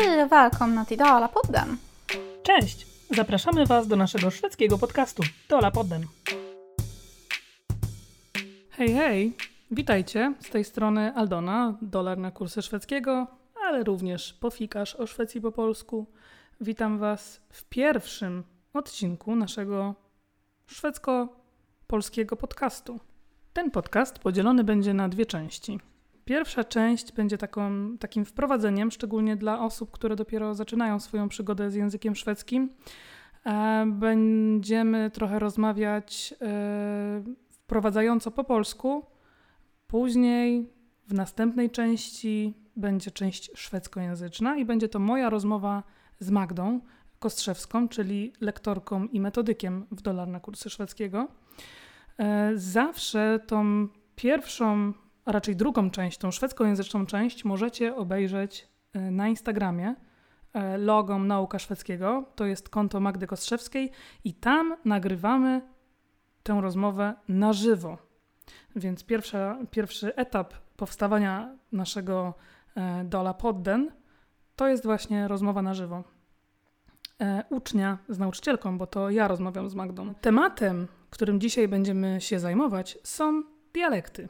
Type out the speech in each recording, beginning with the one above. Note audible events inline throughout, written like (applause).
Hej och välkomna till Dalapodden! Cześć! Zapraszamy Was do naszego szwedzkiego podcastu Dolapodden. Hej, hej! Witajcie, z tej strony Aldona, dolar na kursy szwedzkiego, ale również pofikasz o Szwecji po polsku. Witam Was w pierwszym odcinku naszego szwedzko-polskiego podcastu. Ten podcast podzielony będzie na dwie części. Pierwsza część będzie taką, takim wprowadzeniem, szczególnie dla osób, które dopiero zaczynają swoją przygodę z językiem szwedzkim. E, będziemy trochę rozmawiać e, wprowadzająco po polsku. Później w następnej części będzie część szwedzkojęzyczna i będzie to moja rozmowa z Magdą Kostrzewską, czyli lektorką i metodykiem w Dolar na kursy szwedzkiego. E, zawsze tą pierwszą, a raczej drugą część, tą szwedzkojęzyczną część możecie obejrzeć e, na Instagramie e, logą Nauka Szwedzkiego. To jest konto Magdy Kostrzewskiej i tam nagrywamy tę rozmowę na żywo. Więc pierwsza, pierwszy etap powstawania naszego Dola Podden to jest właśnie rozmowa na żywo. Ucznia z nauczycielką, bo to ja rozmawiam z Magdą. Tematem którym dzisiaj będziemy się zajmować, są dialekty.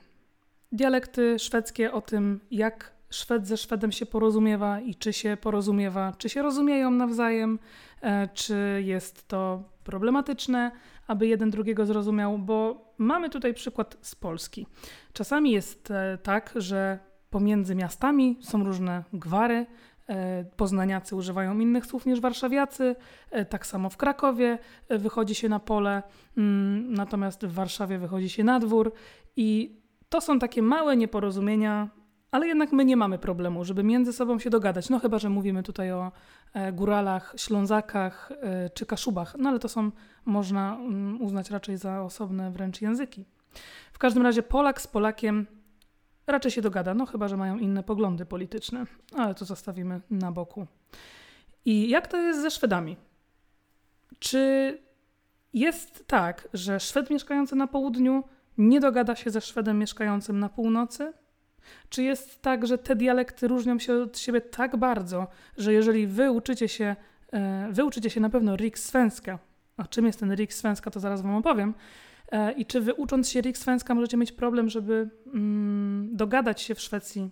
Dialekty szwedzkie o tym, jak Szwed ze Szwedem się porozumiewa i czy się porozumiewa, czy się rozumieją nawzajem, e, czy jest to problematyczne, aby jeden drugiego zrozumiał, bo mamy tutaj przykład z Polski. Czasami jest e, tak, że pomiędzy miastami są różne gwary, E, poznaniacy używają innych słów niż warszawiacy, tak samo w Krakowie wychodzi się na pole, mm, natomiast w Warszawie wychodzi się na dwór i to są takie małe nieporozumienia, ale jednak my nie mamy problemu, żeby między sobą się dogadać. No chyba, że mówimy tutaj o góralach, ślązakach czy kaszubach, no ale to są, można mm, uznać raczej za osobne wręcz języki. W każdym razie Polak z Polakiem raczej się dogada, no chyba, że mają inne poglądy polityczne, ale to zostawimy na boku. I jak to jest ze Szwedami? Czy jest tak, że Szwed mieszkający na południu nie dogada się ze Szwedem mieszkającym na północy? Czy jest tak, że te dialekty różnią się od siebie tak bardzo, że jeżeli wy uczycie się, e, wy uczycie się na pewno Rikssvenska, a czym jest ten Rikssvenska, to zaraz wam opowiem, E, I czy wy ucząc się Rikssvenska możecie mieć problem, żeby mm, dogadać się w Szwecji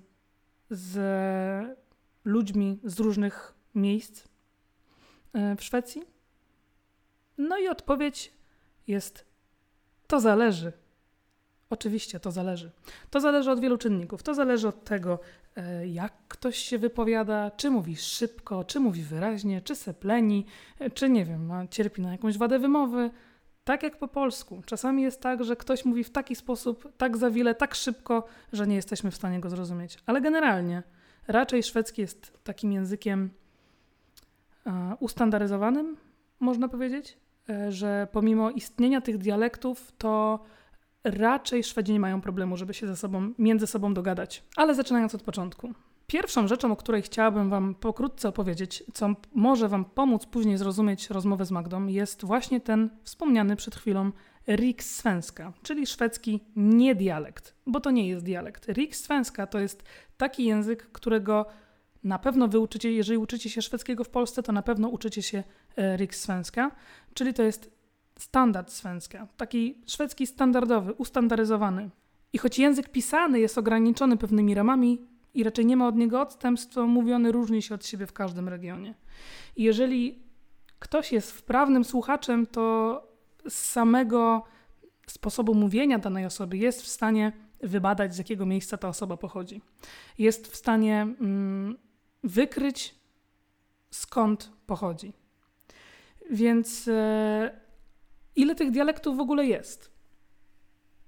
z ludźmi z różnych miejsc e, w Szwecji? No i odpowiedź jest: to zależy. Oczywiście to zależy. To zależy od wielu czynników. To zależy od tego, e, jak ktoś się wypowiada, czy mówi szybko, czy mówi wyraźnie, czy sepleni, czy nie wiem, cierpi na jakąś wadę wymowy tak jak po polsku. Czasami jest tak, że ktoś mówi w taki sposób, tak za wiele, tak szybko, że nie jesteśmy w stanie go zrozumieć. Ale generalnie raczej szwedzki jest takim językiem e, ustandaryzowanym, można powiedzieć, e, że pomimo istnienia tych dialektów, to raczej Szwedzi nie mają problemu, żeby się ze sobą, między sobą dogadać. Ale zaczynając od początku. Pierwszą rzeczą, o której chciałabym Wam pokrótce opowiedzieć, co może Wam pomóc później zrozumieć rozmowę z Magdą, jest właśnie ten wspomniany przed chwilą rikssvenska, czyli szwedzki niedialekt, bo to nie jest dialekt. Rikssvenska to jest taki język, którego na pewno wy uczycie, jeżeli uczycie się szwedzkiego w Polsce, to na pewno uczycie się e, rikssvenska, czyli to jest standard svenska, taki szwedzki standardowy, ustandaryzowany. I choć język pisany jest ograniczony pewnymi ramami, i raczej nie ma od niego odstępstw, to mówiony różni się od siebie w każdym regionie. I jeżeli ktoś jest wprawnym słuchaczem, to z samego sposobu mówienia danej osoby jest w stanie wybadać, z jakiego miejsca ta osoba pochodzi. Jest w stanie mm, wykryć, skąd pochodzi. Więc e, ile tych dialektów w ogóle jest?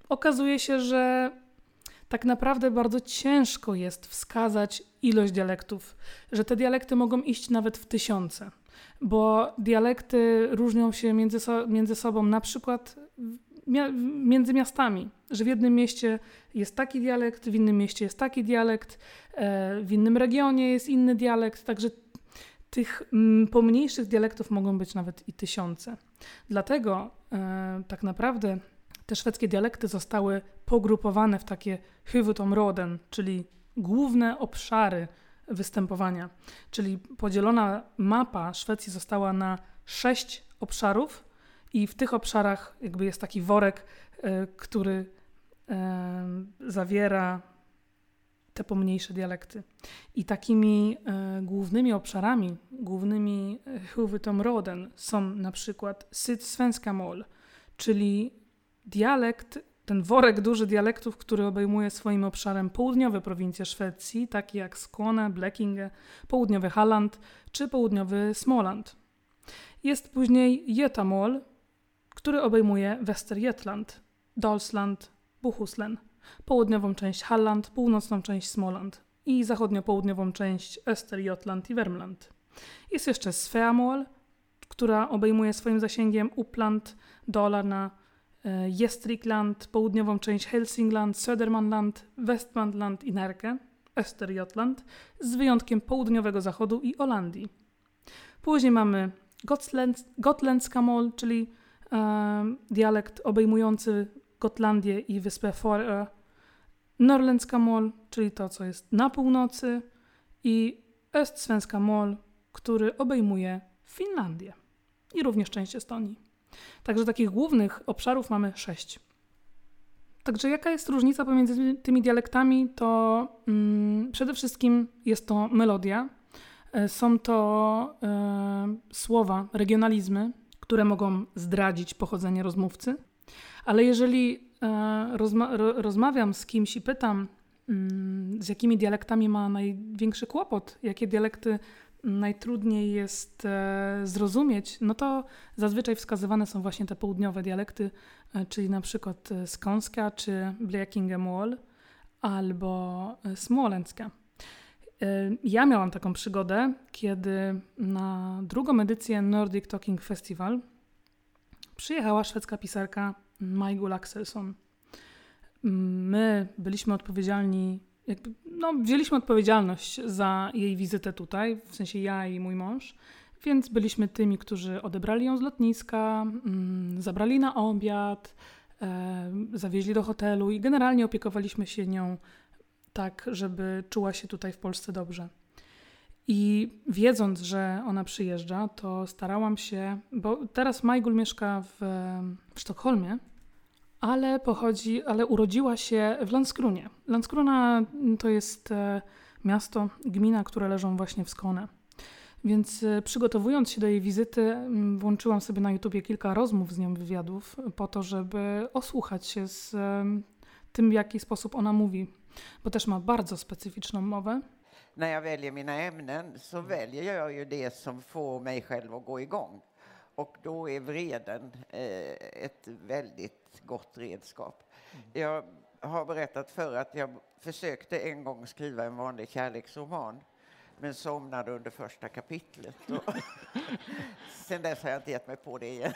Okazuje się, że tak naprawdę bardzo ciężko jest wskazać ilość dialektów, że te dialekty mogą iść nawet w tysiące, bo dialekty różnią się między, so, między sobą na przykład między miastami, że w jednym mieście jest taki dialekt, w innym mieście jest taki dialekt, e, w innym regionie jest inny dialekt, także tych mm, pomniejszych dialektów mogą być nawet i tysiące. Dlatego e, tak naprawdę te szwedzkie dialekty zostały pogrupowane w takie huvudområden, czyli główne obszary występowania. Czyli podzielona mapa Szwecji została na sześć obszarów i w tych obszarach jakby jest taki worek, e, który e, zawiera te pomniejsze dialekty. I takimi e, głównymi obszarami, głównymi huvudtområden są na przykład Sydsvenska Mål, czyli dialekt, ten worek duży dialektów, który obejmuje swoim obszarem południowe prowincje Szwecji, takie jak Skåne, Blekinge, południowy Halland czy południowy Småland. Jest później Götamål, który obejmuje Westerjetland, Dalsland, Bohuslän, południową część Halland, północną część Småland i zachodnio-południową część Östergötland i Värmland. Jest jeszcze Sveamål, która obejmuje swoim zasięgiem Uppland, Dalarna, e, Gästrikland, południową część Hälsingland, Södermanland, Westmanland i Närke, Östergötland, z wyjątkiem południowego zachodu i Holandii. Później mamy Gotländska Mol, czyli e, dialekt obejmujący Gotlandię i wyspę Fårö. Norrländska Mol, czyli to, co jest na północy i Östsvenska Mol, który obejmuje Finlandię i również część Estonii. Także takich głównych obszarów mamy sześć. Także jaka jest różnica pomiędzy tymi dialektami? To mm, przede wszystkim jest to melodia. E, są to e, słowa, regionalizmy, które mogą zdradzić pochodzenie rozmówcy. Ale jeżeli e, rozma rozmawiam z kimś i pytam, mm, z jakimi dialektami ma największy kłopot, jakie dialekty najtrudniej jest e, zrozumieć, no to zazwyczaj wskazywane są właśnie te południowe dialekty, e, czyli na przykład skąska czy Blekingemol albo smoleńska. Ja miałam taką przygodę, kiedy na drugą edycję Nordic Talking Festival przyjechała szwedzka pisarka Majgul Axelsson. My byliśmy odpowiedzialni, jakby, no, wzięliśmy odpowiedzialność za jej wizytę tutaj, w sensie ja i mój mąż, więc byliśmy tymi, którzy odebrali ją z lotniska, mm, zabrali na obiad, e, zawieźli do hotelu i generalnie opiekowaliśmy się nią tak, żeby czuła się tutaj w Polsce dobrze. I wiedząc, że ona przyjeżdża, to starałam się, bo teraz Majgul mieszka w, w Sztokholmie, ale pochodzi, ale urodziła się w Landskrunie. Landskrona to jest e, miasto, gmina, które leżą właśnie w Skone. Więc e, przygotowując się do jej wizyty, włączyłam sobie na YouTubie kilka rozmów z nią, wywiadów, po to, żeby osłuchać się z tym, w jaki sposób ona mówi, bo też ma bardzo specyficzną mowę. När jag väljer mina ämnen så väljer jag ju det som får mig själv att gå igång. Och då är vreden eh, ett väldigt gott redskap. Mm. Jag har berättat för att jag försökte en gång skriva en vanlig kärleksroman men somnade under första kapitlet. (laughs) Sen dess har jag inte gett mig på det igen.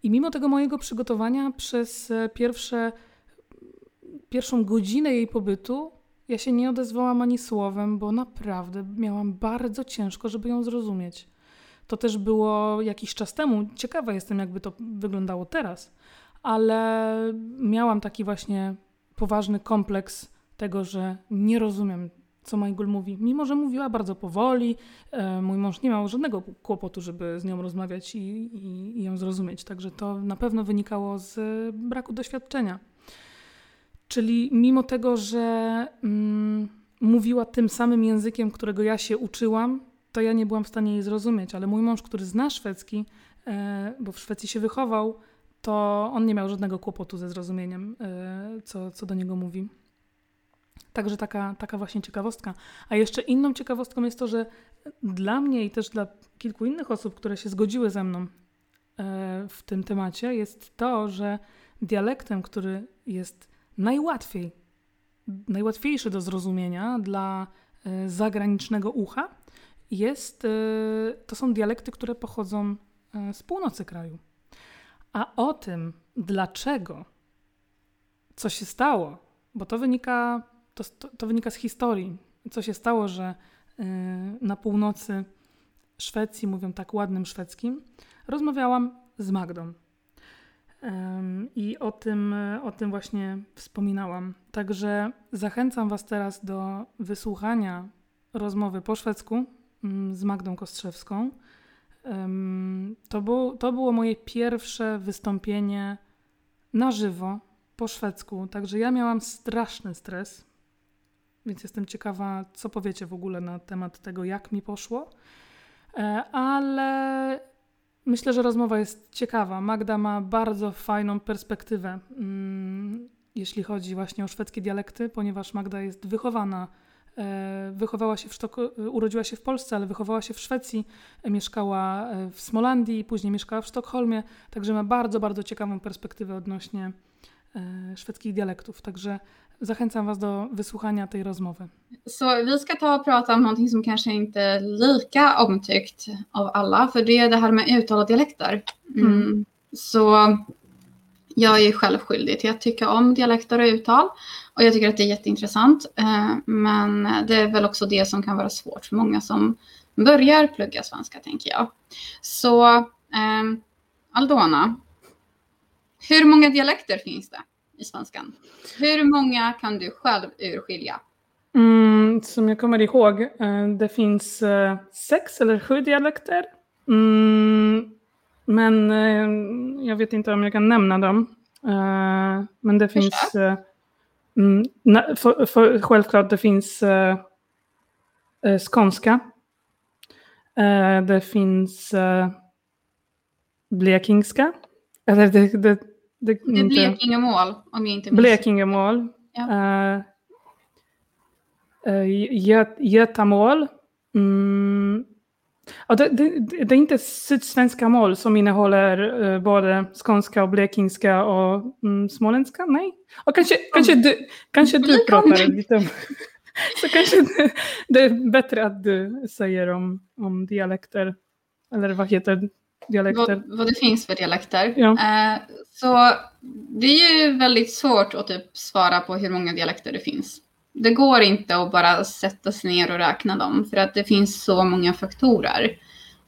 I mimo tego mojego przygotowania przez e, pierwsze, pierwszą godzinę jej pobytu ja się nie odezwałam ani słowem, bo naprawdę miałam bardzo ciężko, żeby ją zrozumieć. To też było jakiś czas temu. Ciekawa jestem, jakby to wyglądało teraz, ale miałam taki właśnie poważny kompleks tego, że nie rozumiem, co Majgul mówi. Mimo, że mówiła bardzo powoli, e, mój mąż nie miał żadnego kłopotu, żeby z nią rozmawiać i, i, i ją zrozumieć. Także to na pewno wynikało z braku doświadczenia. Czyli mimo tego, że mm, mówiła tym samym językiem, którego ja się uczyłam, to ja nie byłam w stanie jej zrozumieć, ale mój mąż, który zna szwedzki, e, bo w Szwecji się wychował, to on nie miał żadnego kłopotu ze zrozumieniem, e, co, co do niego mówi. Także taka, taka właśnie ciekawostka. A jeszcze inną ciekawostką jest to, że dla mnie i też dla kilku innych osób, które się zgodziły ze mną e, w tym temacie, jest to, że dialektem, który jest najłatwiej, najłatwiejszy do zrozumienia dla e, zagranicznego ucha jest, e, to są dialekty, które pochodzą e, z północy kraju. A o tym, dlaczego, co się stało, bo to wynika, to, to wynika z historii, co się stało, że na północy Szwecji mówią tak ładnym szwedzkim, rozmawiałam z Magdą. I o tym, o tym właśnie wspominałam. Także zachęcam Was teraz do wysłuchania rozmowy po szwedzku mm, z Magdą Kostrzewską. To, był, to było moje pierwsze wystąpienie na żywo po szwedzku, także ja miałam straszny stres, więc jestem ciekawa, co powiecie w ogóle na temat tego, jak mi poszło. E, ale myślę, że rozmowa jest ciekawa. Magda ma bardzo fajną perspektywę, mm, jeśli chodzi właśnie o szwedzkie dialekty, ponieważ Magda jest wychowana E, wychowała się w Sztok urodziła się w Polsce, ale wychowała się w Szwecji, e, mieszkała e, w Smolandii, później mieszkała w Sztokholmie, także ma bardzo, bardzo ciekawą perspektywę odnośnie szwedzkich dialektów. Także zachęcam Was do wysłuchania tej rozmowy. Så vi ska ta och prata om någonting som kanske inte är lika omtyckt av alla, för det är det här med uttal och dialekter. Mm. Mm. Så jag är själv skyldig till att tycka om dialekter och uttal. Och jag tycker att det är jätteintressant. Eh, men det är väl också det som kan vara svårt för många som börjar plugga svenska, tänker jag. Så eh, Aldona, hur många dialekter finns det i svenskan? Hur många kan du själv urskilja? Mm, som jag kommer ihåg, eh, det finns eh, sex eller sju dialekter. Mm, men eh, jag vet inte om jag kan nämna dem. Men det finns... Mm, för, för, självklart, det finns skånska. Det finns blekingska. Eller det, det, det, det är Blekingemål, om jag inte minns. Blekingemål. Ja. Uh, Götamål. Mm, Ja, det, det, det, är inte sydsvenska mål som innehåller uh, både skånska och blekingska och mm, småländska? Nej. Och kanske, mm. kanske du, kanske du pratar lite om... (laughs) Så kanske det, det, är bättre att du säger om, om dialekter. Eller vad heter dialekter? Vad, vad det finns för dialekter. Ja. Uh, så det är ju väldigt svårt att typ svara på hur många dialekter det finns det går inte att bara sätta sig ner och räkna dem för att det finns så många faktorer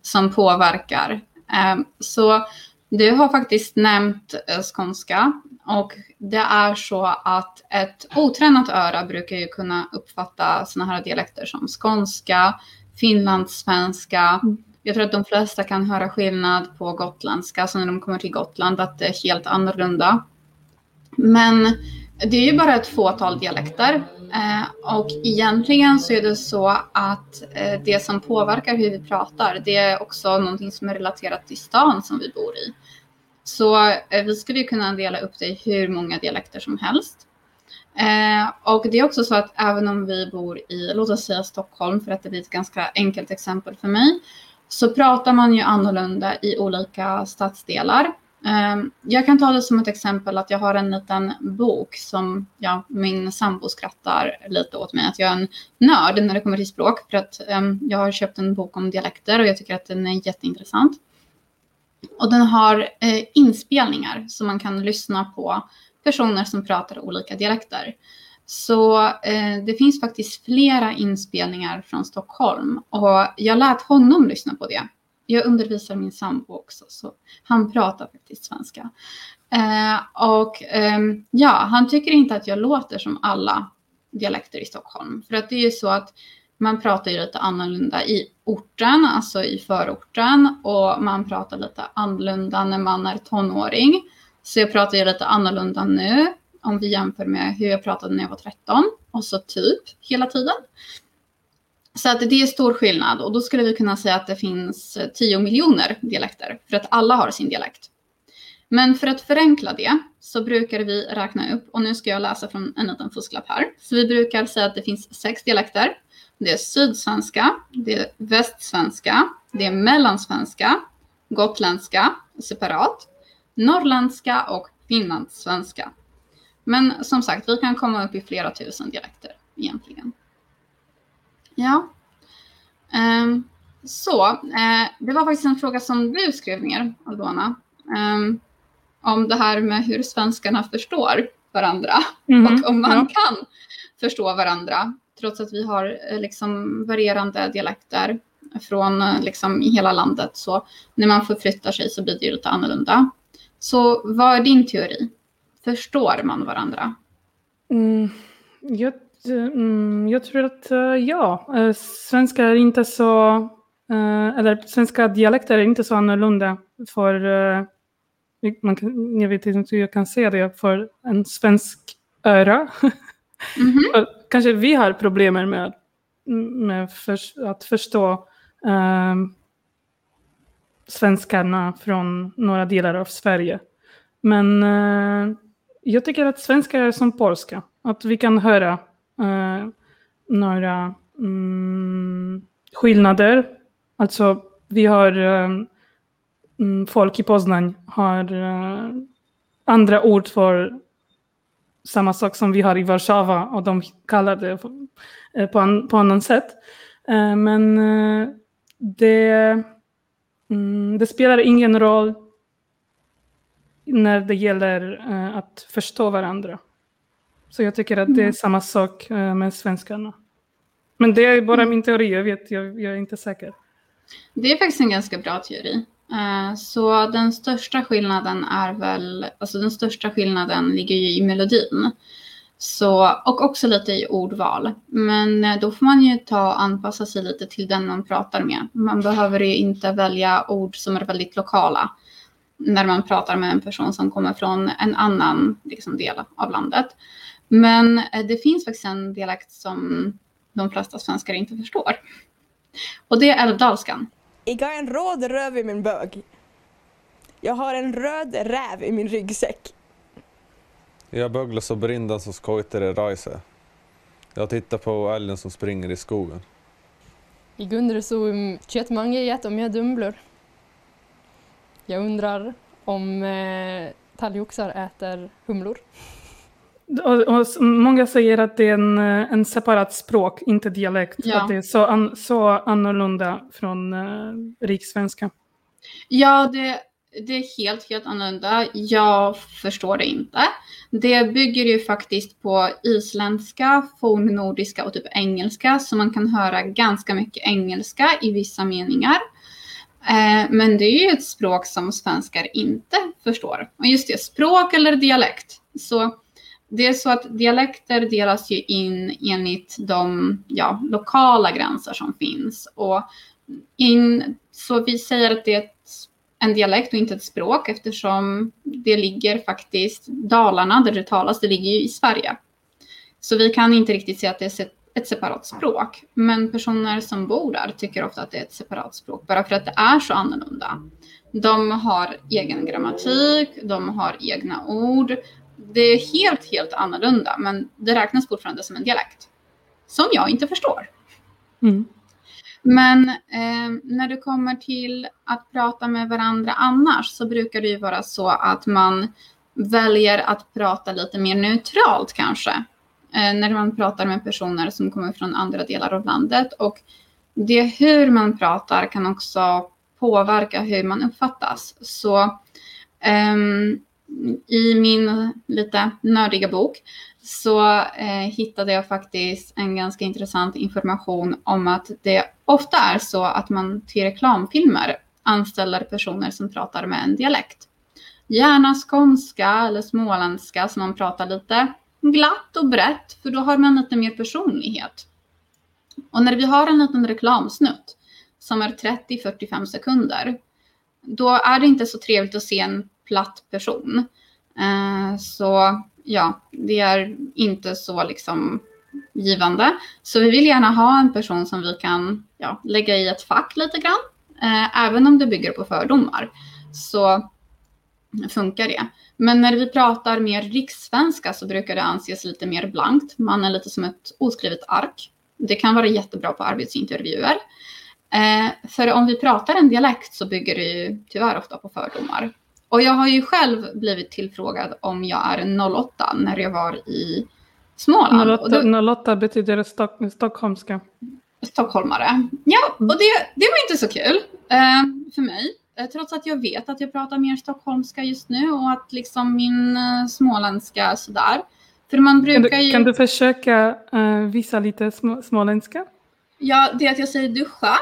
som påverkar. Ehm, så du har faktiskt nämnt eh, skånska och det är så att ett otränat öra brukar ju kunna uppfatta sådana här dialekter som skånska, finlandssvenska. Mm. Jag tror att de flesta kan höra skillnad på gotländska, så när de kommer till Gotland att det är helt annorlunda. Men det är ju bara ett fåtal dialekter eh, och egentligen så är det så att eh, det som påverkar hur vi pratar det är också någonting som är relaterat till stan som vi bor i. Så eh, vi skulle kunna dela upp det i hur många dialekter som helst. Eh, och det är också så att även om vi bor i, låt oss säga Stockholm för att det blir ett ganska enkelt exempel för mig, så pratar man ju annorlunda i olika stadsdelar. Ehm, jag kan ta det som ett exempel att jag har en liten bok som ja, min sambo skrattar lite åt mig. Att jag är en nörd när det kommer till språk. För att um, jag har köpt en bok om dialekter och jag tycker att den är jätteintressant. Och den har eh, inspelningar som man kan lyssna på personer som pratar olika dialekter. Så eh, det finns faktiskt flera inspelningar från Stockholm och jag lät honom lyssna på det jag undervisar min sambo också, så han pratar faktiskt svenska. Eh, och eh, ja, han tycker inte att jag låter som alla dialekter i Stockholm. För att det är ju så att man pratar ju lite annorlunda i orten, alltså i förorten. Och man pratar lite annorlunda när man är tonåring. Så jag pratar ju lite annorlunda nu om vi jämför med hur jag pratade när jag var 13. Och så typ hela tiden. Så att det är stor skillnad och då skulle vi kunna säga att det finns 10 miljoner dialekter för att alla har sin dialekt. Men för att förenkla det så brukar vi räkna upp, och nu ska jag läsa från en liten fusklapp här. Så vi brukar säga att det finns sex dialekter. Det är sydsvenska, det är västsvenska, det är mellansvenska, gotländska separat, norrländska och finlandssvenska. Men som sagt, vi kan komma upp i flera tusen dialekter egentligen. Ja. Um, så, uh, det var faktiskt en fråga som du skrev ner, Aldona. Um, om det här med hur svenskarna förstår varandra mm (laughs) -hmm. och om man ja. kan förstå varandra. Trots att vi har eh, liksom varierande dialekter från eh, liksom hela landet. Så när man förflyttar sig så blir det lite annorlunda. Så vad är din teori? Förstår man varandra? Mm, jag, mm, jag tror att uh, ja, uh, svenska är inte så, uh, eller svenska dialekter är inte så annorlunda för, man kan, jag vet inte hur jag kan säga det, för en svensk öra. (laughs) Mm -hmm. Kanske vi har problem med, med för, att förstå svenskarna från några delar av Sverige. Men uh, jag tycker att svenska är som polska. Att vi kan höra uh, några mm, skillnader. Alltså, vi har um, folk i Poznań har uh, andra ord för samma sak som vi har i Warszawa och de kallar det på, an, på annat sätt. men det Mm, det spelar ingen roll när det gäller uh, att förstå varandra. Så jag tycker att det är mm. samma sak uh, med svenskarna. Men det är bara mm. min teori, jag vet, jag, jag, är inte säker. Det är faktiskt en ganska bra teori. Uh, så den största skillnaden är väl, alltså den största skillnaden ligger ju i melodin. Så, och också lite i ordval. Men eh, då får man ju ta och anpassa sig lite till den man pratar med. Man behöver ju inte välja ord som är väldigt lokala när man pratar med en person som kommer från en annan liksom, del av landet. Men eh, det finns faktiskt en dialekt som de flesta svenskar inte förstår. Och det är älvdalskan. Jag har en röd röv i min bög. Jag har en röd räv i min ryggsäck. Jag böglar så brindan som skojter i rajse. Jag tittar på älgen som springer i skogen. I Gundre så kött många get om jag dumblor. Jag undrar om eh, talgoxar äter humlor. Och, och, många säger att det är en, eh, en separat språk, inte dialekt. Ja. Att det är så, an, så annorlunda från eh, rikssvenska. Ja, det, det är helt, helt annorlunda. Jag förstår det inte. Det bygger ju faktiskt på isländska, fornnordiska och typ engelska, så man kan höra ganska mycket engelska i vissa meningar. Eh, men det är ju ett språk som svenskar inte förstår. Och just det, språk eller dialekt. Så det är så att dialekter delas ju in enligt de ja, lokala gränser som finns. Och in, så vi säger att det är ett en dialekt och inte ett språk eftersom det ligger faktiskt, Dalarna där det talas, det ligger ju i Sverige. Så vi kan inte riktigt säga att det är ett separat språk. Men personer som bor där tycker ofta att det är ett separat språk bara för att det är så annorlunda. De har egen grammatik, de har egna ord. Det är helt, helt annorlunda men det räknas fortfarande som en dialekt. Som jag inte förstår. Mm. Men eh, när det kommer till att prata med varandra annars så brukar det ju vara så att man väljer att prata lite mer neutralt kanske. Eh, när man pratar med personer som kommer från andra delar av landet. Och det hur man pratar kan också påverka hur man uppfattas. Så um, i min lite nördiga bok så eh, hittade jag faktiskt en ganska intressant information om att det ofta är så att man till reklamfilmer anställer personer som pratar med en dialekt. Gärna skånska eller småländska så man pratar lite glatt och brett för då har man lite mer personlighet. Och när vi har en liten reklamsnutt som är 30-45 sekunder då är det inte så trevligt att se en platt person. Eh, så ja, det är inte så liksom givande. Så vi vill gärna ha en person som vi kan ja, lägga i ett fack lite grann. Eh, även om det bygger på fördomar så funkar det. Men när vi pratar mer rikssvenska så brukar det anses lite mer blankt. Man är lite som ett oskrivet ark. Det kan vara jättebra på arbetsintervjuer. Eh, för om vi pratar en dialekt så bygger det ju tyvärr ofta på fördomar. Och jag har ju själv blivit tillfrågad om jag är 08 när jag var i Småland. 08, då, 08 betyder stock, stockholmska. Stockholmare. Ja, och det, det var inte så kul eh, för mig. Eh, trots att jag vet att jag pratar mer stockholmska just nu och att liksom min eh, småländska sådär. För man brukar kan, du, ju... kan du försöka uh, visa lite små, småländska? Ja, det är att jag säger duscha.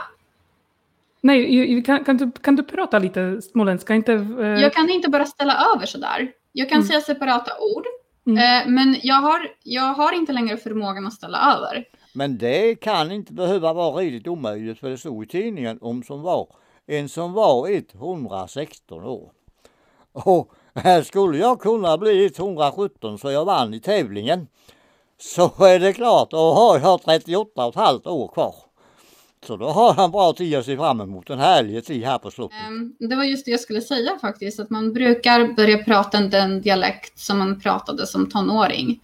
Nej, kan, kan, du, kan du prata lite småländska? Inte, uh... Jag kan inte bara ställa över sådär. Jag kan mm. säga separata ord. Mm. Uh, men jag har, jag har inte längre förmågan att ställa över. Men det kan inte behöva vara riktigt omöjligt för det stod i tidningen om som var en som var 116 år. Och här skulle jag kunna bli 117 så jag vann i tävlingen. Så är det klart, då har jag 38 och halvt år kvar. Så då har han bra tid att se fram emot en härlig tid här på slottet. Ehm, det var just det jag skulle säga faktiskt, att man brukar börja prata den dialekt som man pratade som tonåring.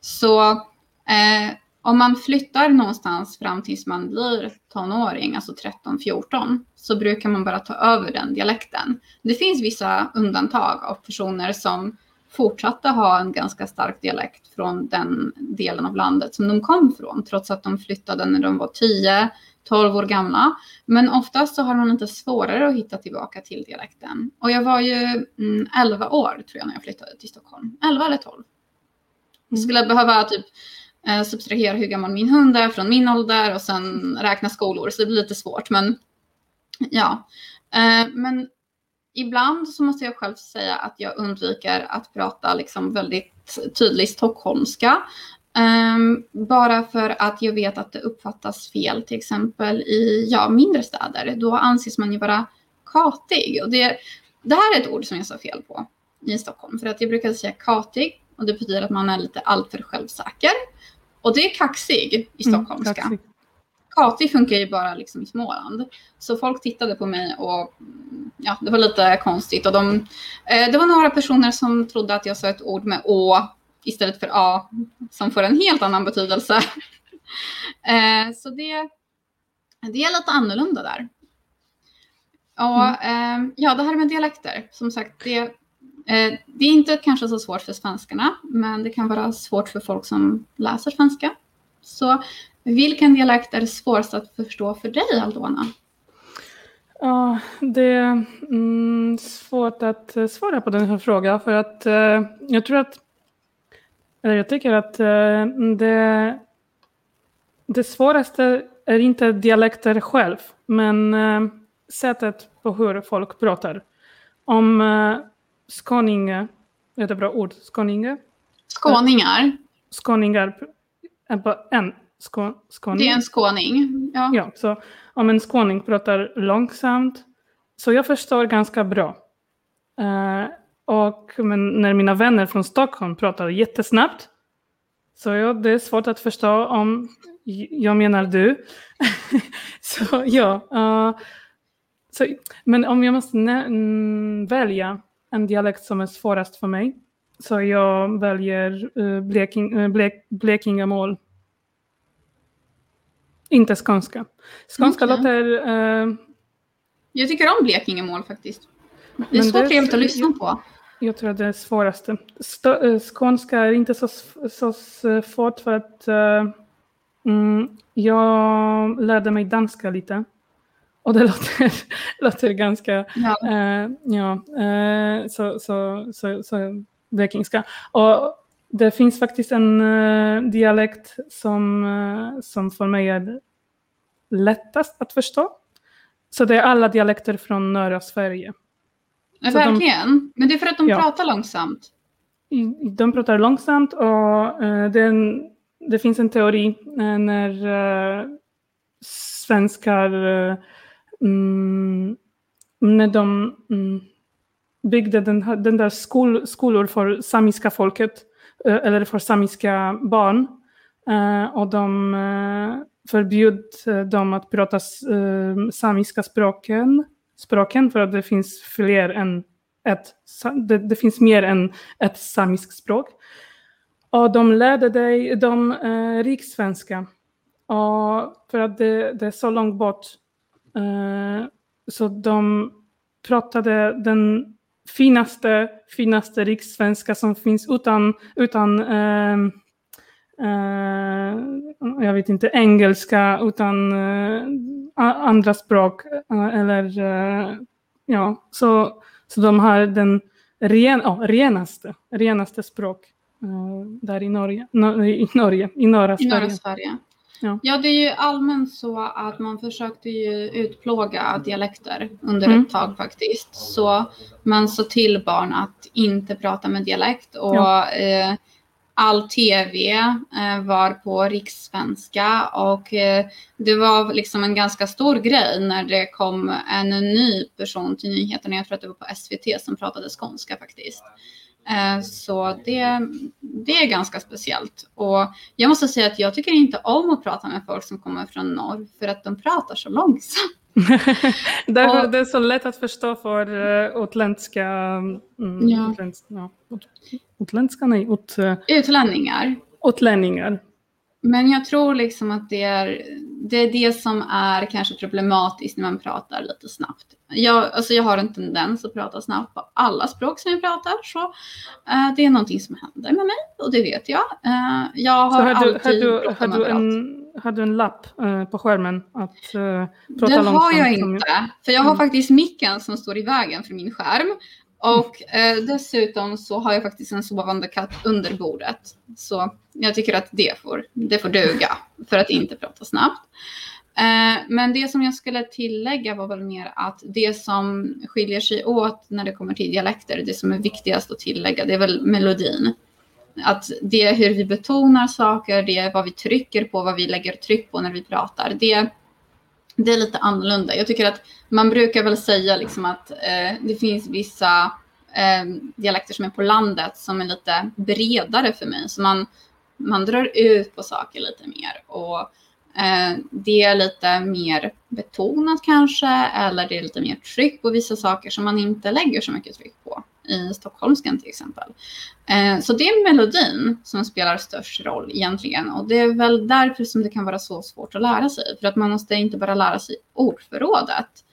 Så eh, om man flyttar någonstans fram tills man blir tonåring, alltså 13-14, så brukar man bara ta över den dialekten. Det finns vissa undantag av personer som fortsatte ha en ganska stark dialekt från den delen av landet som de kom från, trots att de flyttade när de var 10, 12 år gamla. Men oftast så har man inte svårare att hitta tillbaka till dialekten. Och jag var ju mm, 11 år tror jag när jag flyttade till Stockholm. 11 eller 12. Jag skulle behöva typ eh, subtrahera hur gammal min hund är från min ålder och sen räkna skolor. Så det blir lite svårt. Men ja. Eh, men ibland så måste jag själv säga att jag undviker att prata liksom väldigt tydlig stockholmska. Um, bara för att jag vet att det uppfattas fel, till exempel i ja, mindre städer. Då anses man ju vara katig. Och det, det här är ett ord som jag sa fel på i Stockholm. För att jag brukade säga katig och det betyder att man är lite alltför självsäker. Och det är kaxig i mm, stockholmska. Mm, katig funkar ju bara liksom i Småland. Så folk tittade på mig och ja, det var lite konstigt. Och de, eh, det var några personer som trodde att jag sa ett ord med å istället för A som får en helt annan betydelse. (laughs) eh, så det, det är lite annorlunda där. Och mm. eh, ja, det här med dialekter, som sagt, det, Eh, det är inte kanske så svårt för svenskarna, men det kan vara svårt för folk som läser svenska. Så vilken dialekt är svårast att förstå för dig, Aldona? Ja, det är mm, svårt att eh, svara på den här frågan för att eh, jag tror att eller jag tycker att eh, det, det svåraste är inte dialekter själv, men eh, sättet på hur folk pratar. Om eh, skåninge, är det bra ord? Skåninge? Skåningar? Skåningar, en skå, skåning. Det är en skåning, ja. Ja, så om en skåning pratar långsamt, så jag förstår ganska bra. Och men när mina vänner från Stockholm pratar jättesnabbt så ja, det är svårt att förstå om jag menar du. (laughs) så ja. Uh, så, men om jag måste mm, välja en dialekt som är svårast för mig så jag väljer uh, Bleking, uh, Blek, Blekingamål. Inte skånska. Skånska okay. låter... Uh, jag tycker om Blekingamål faktiskt. Det är så trevligt att lyssna på. Jag tror att det är svåraste. Eh, skånska är inte så, så svårt för att uh, mm, jag lärde mig danska lite. Och det låter, (laughs) låter ganska, ja, uh, ja uh, så, så, så, så blekingska. Och det finns faktiskt en dialekt som, som för mig är lättast att förstå. Så det är alla dialekter från norra Sverige. Ja, verkligen. De, Men det är för att de ja. pratar långsamt. De pratar långsamt och uh, det, en, det, finns en teori uh, när uh, svenskar mm, när de mm, byggde den, den där skol, skolor för samiska folket eh, eller för samiska barn eh, och de eh, förbjöd dem att prata samiska språken språken för att det finns fler än ett, det, det finns mer än ett samiskt språk. Och de lärde dig de eh, rikssvenska. Och för att det, det, är så långt bort. Eh, så de pratade den finaste, finaste rikssvenska som finns utan, utan eh, eh, jag vet inte, engelska, utan eh, andra språk. Eh, eller, ja, så, så de har den ren, oh, renaste, renaste språk där i Norge, no, i Norge, i norra. I norra Sverige. Ja. ja, det är ju allmänt så att man försökte ju utplåga dialekter under mm. ett tag faktiskt. Så man sa till barn att inte prata med dialekt och ja. eh, all tv eh, var på rikssvenska och eh, det var liksom en ganska stor grej när det kom en ny person till nyheterna. Jag tror att det var på SVT som pratade skånska faktiskt. Eh, så det, det är ganska speciellt. Och jag måste säga att jag tycker inte om att prata med folk som kommer från norr för att de pratar så långsamt. (laughs) Därför och, det är så lätt att förstå för uh, utländska, mm, ja. utländska, ja, utländska, nej, ut, utlänningar. utlänningar. Men jag tror liksom att det är, det är det som är kanske problematiskt när man pratar lite snabbt. Jag, alltså jag har en tendens att prata snabbt på alla språk som jag pratar. Så uh, det är någonting som händer med mig och det vet jag. Uh, jag har, har du, alltid har du, har du en, har du en lapp uh, på skärmen att prata Det har jag inte. För jag har mm. faktiskt micken som står i vägen för min skärm. Och eh, dessutom så har jag faktiskt en sovande katt under bordet. Så jag tycker att det får, det får duga för att inte prata snabbt. Eh, men det som jag skulle tillägga var väl mer att det som skiljer sig åt när det kommer till dialekter, det som är viktigast att tillägga, det är väl melodin. Att det är hur vi betonar saker, det är vad vi trycker på, vad vi lägger tryck på när vi pratar. Det det är lite annorlunda. Jag tycker att man brukar väl säga liksom att eh, det finns vissa eh, dialekter som är på landet som är lite bredare för mig. Så man, man drar ut på saker lite mer. Och Eh, det är lite mer betonat kanske, eller det är lite mer tryck på vissa saker som man inte lägger så mycket tryck på i stockholmskan till exempel. Eh, så det är melodin som spelar störst roll egentligen och det är väl därför som det kan vara så svårt att lära sig. För att man måste inte bara lära sig ordförrådet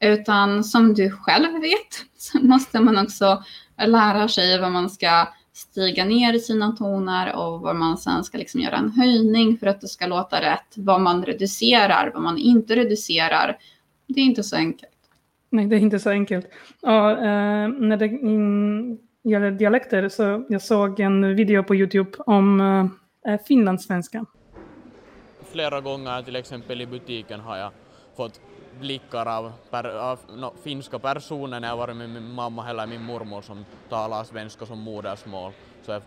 utan som du själv vet så måste man också lära sig vad man ska stiga ner i sina toner och vad man sen ska liksom göra en höjning för att det ska låta rätt. Vad man reducerar, vad man inte reducerar. Det är inte så enkelt. Nej, det är inte så enkelt. Ja, eh, när det gäller dialekter så jag såg en video på Youtube om eh, finlandssvenska. Flera gånger till exempel i butiken har jag fått blickar av, per, av no, finska personer när jag varit med min mamma eller min mormor som talar svenska som modersmål. Så jag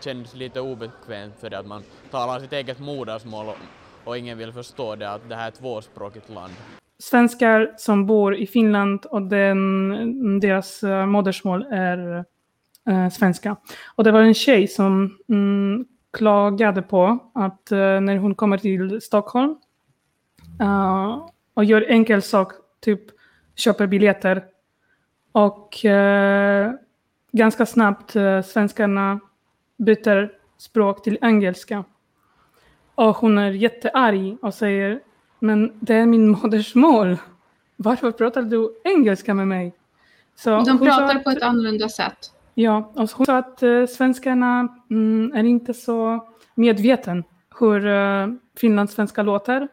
kändes lite obekvämt för det att man talar sitt eget modersmål och, och ingen vill förstå det att det här är ett tvåspråkigt land svenskar som bor i Finland och den, deras eh, modersmål är uh, svenska. Och det var en tjej som mm, klagade på att uh, när hon kommer till Stockholm och gör enkel sak, typ köper biljetter och ganska snabbt svenskarna byter språk till engelska. Och hon är jättearg och säger men det är min modersmål. Varför pratar du engelska med mig? Så De pratar att, på ett annorlunda sätt. Ja, och hon sa att uh, svenskarna mm, är inte så medveten hur uh, finlandssvenska låter.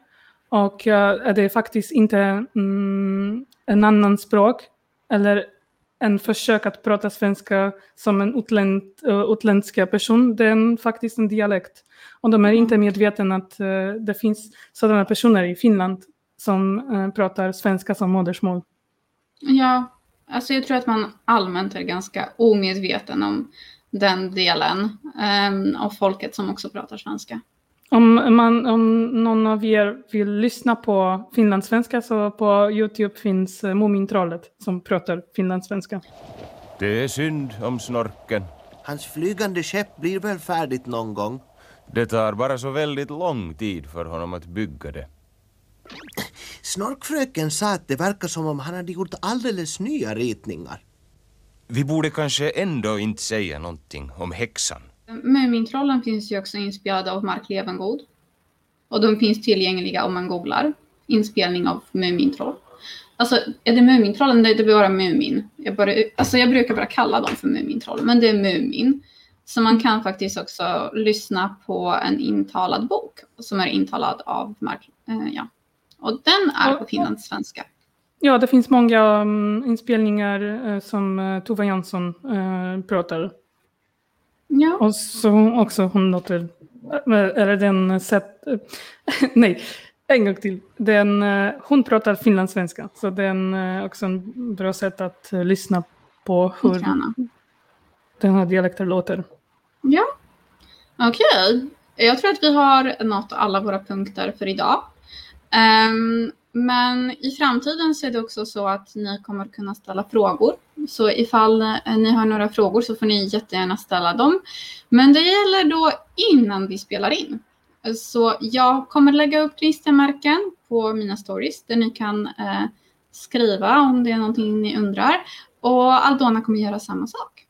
Och är det faktiskt inte mm, en annan språk eller en försök att prata svenska som en utländ, uh, utländska person. Det är faktiskt en dialekt. Och de är mm. inte medvetna att uh, det finns sådana personer i Finland som pratar svenska som modersmål. Ja, alltså jag tror att man allmänt är ganska omedveten om den delen um, av folket som också pratar svenska. Om, man, om någon av er vill lyssna på finlandssvenska så på Youtube finns uh, Mumintrollet som pratar finlandssvenska. Det är synd om snorken. Hans flygande skepp blir väl färdigt någon gång? Det tar bara så väldigt lång tid för honom att bygga det. Snorkfröken sa att det verkar som om han hade gjort alldeles nya ritningar. Vi borde kanske ändå inte säga någonting om häxan. Mumintrollen finns ju också inspelade av Mark Levengood. Och de finns tillgängliga om man googlar inspelning av Mumintroll. Alltså, är det Mumintrollen? Det är bara Mumin. Jag, bara, alltså, jag brukar bara kalla dem för Mumintroll, men det är Mumin. Så man kan faktiskt också lyssna på en intalad bok som är intalad av Mark. Eh, ja. Och den är på finlandssvenska. Ja, det finns många um, inspelningar uh, som uh, Tova Jansson uh, pratar. Ja. Och så också hon låter eller den sätt... (laughs) Nej, en gång till. Den, hon pratar finlandssvenska, så det är också en bra sätt att lyssna på hur den här dialekten låter. Ja, okej. Okay. Jag tror att vi har nått alla våra punkter för idag. Um, men i framtiden så är det också så att ni kommer kunna ställa frågor. Så ifall ni har några frågor så får ni jättegärna ställa dem. Men det gäller då innan vi spelar in. Så jag kommer lägga upp klistermärken på mina stories där ni kan eh, skriva om det är någonting ni undrar. Och Aldona kommer göra samma sak.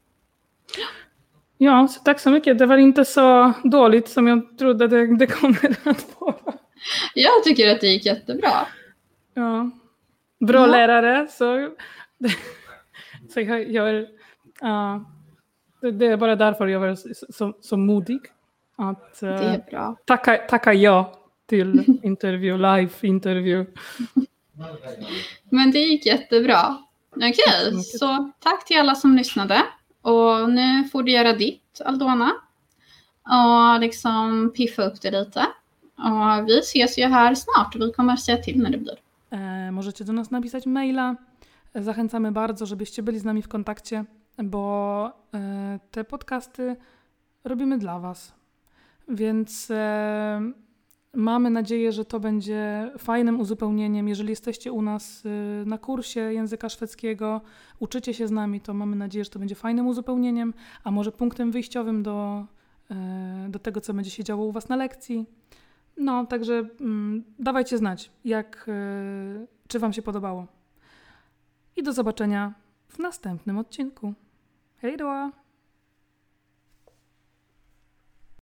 Ja, så tack så mycket. Det var inte så dåligt som jag trodde det, det kommer att vara. Jag tycker att det gick jättebra. Ja. Bra ja. lärare, så, (laughs) så jag gör... Uh, det är bara därför jag var så, så, så modig. Att uh, det. Tacka, tacka ja till (laughs) intervju, live-intervju. Men det gick jättebra. Okej, okay, så tack till alla som lyssnade. Och nu får du göra ditt, Aldona. Och liksom piffa upp det lite. Och vi ses ju här snart. Vi kommer säga till när det blir. E, możecie do nas napisać maila. Zachęcamy bardzo, żebyście byli z nami w kontakcie, bo e, te podcasty robimy dla Was. Więc e, mamy nadzieję, że to będzie fajnym uzupełnieniem. Jeżeli jesteście u nas na kursie języka szwedzkiego, uczycie się z nami, to mamy nadzieję, że to będzie fajnym uzupełnieniem, a może punktem wyjściowym do, do tego, co będzie się działo u Was na lekcji. No, także mm, dawajcie znać, jak, yy, czy Wam się podobało. I do zobaczenia w następnym odcinku. Hej doa!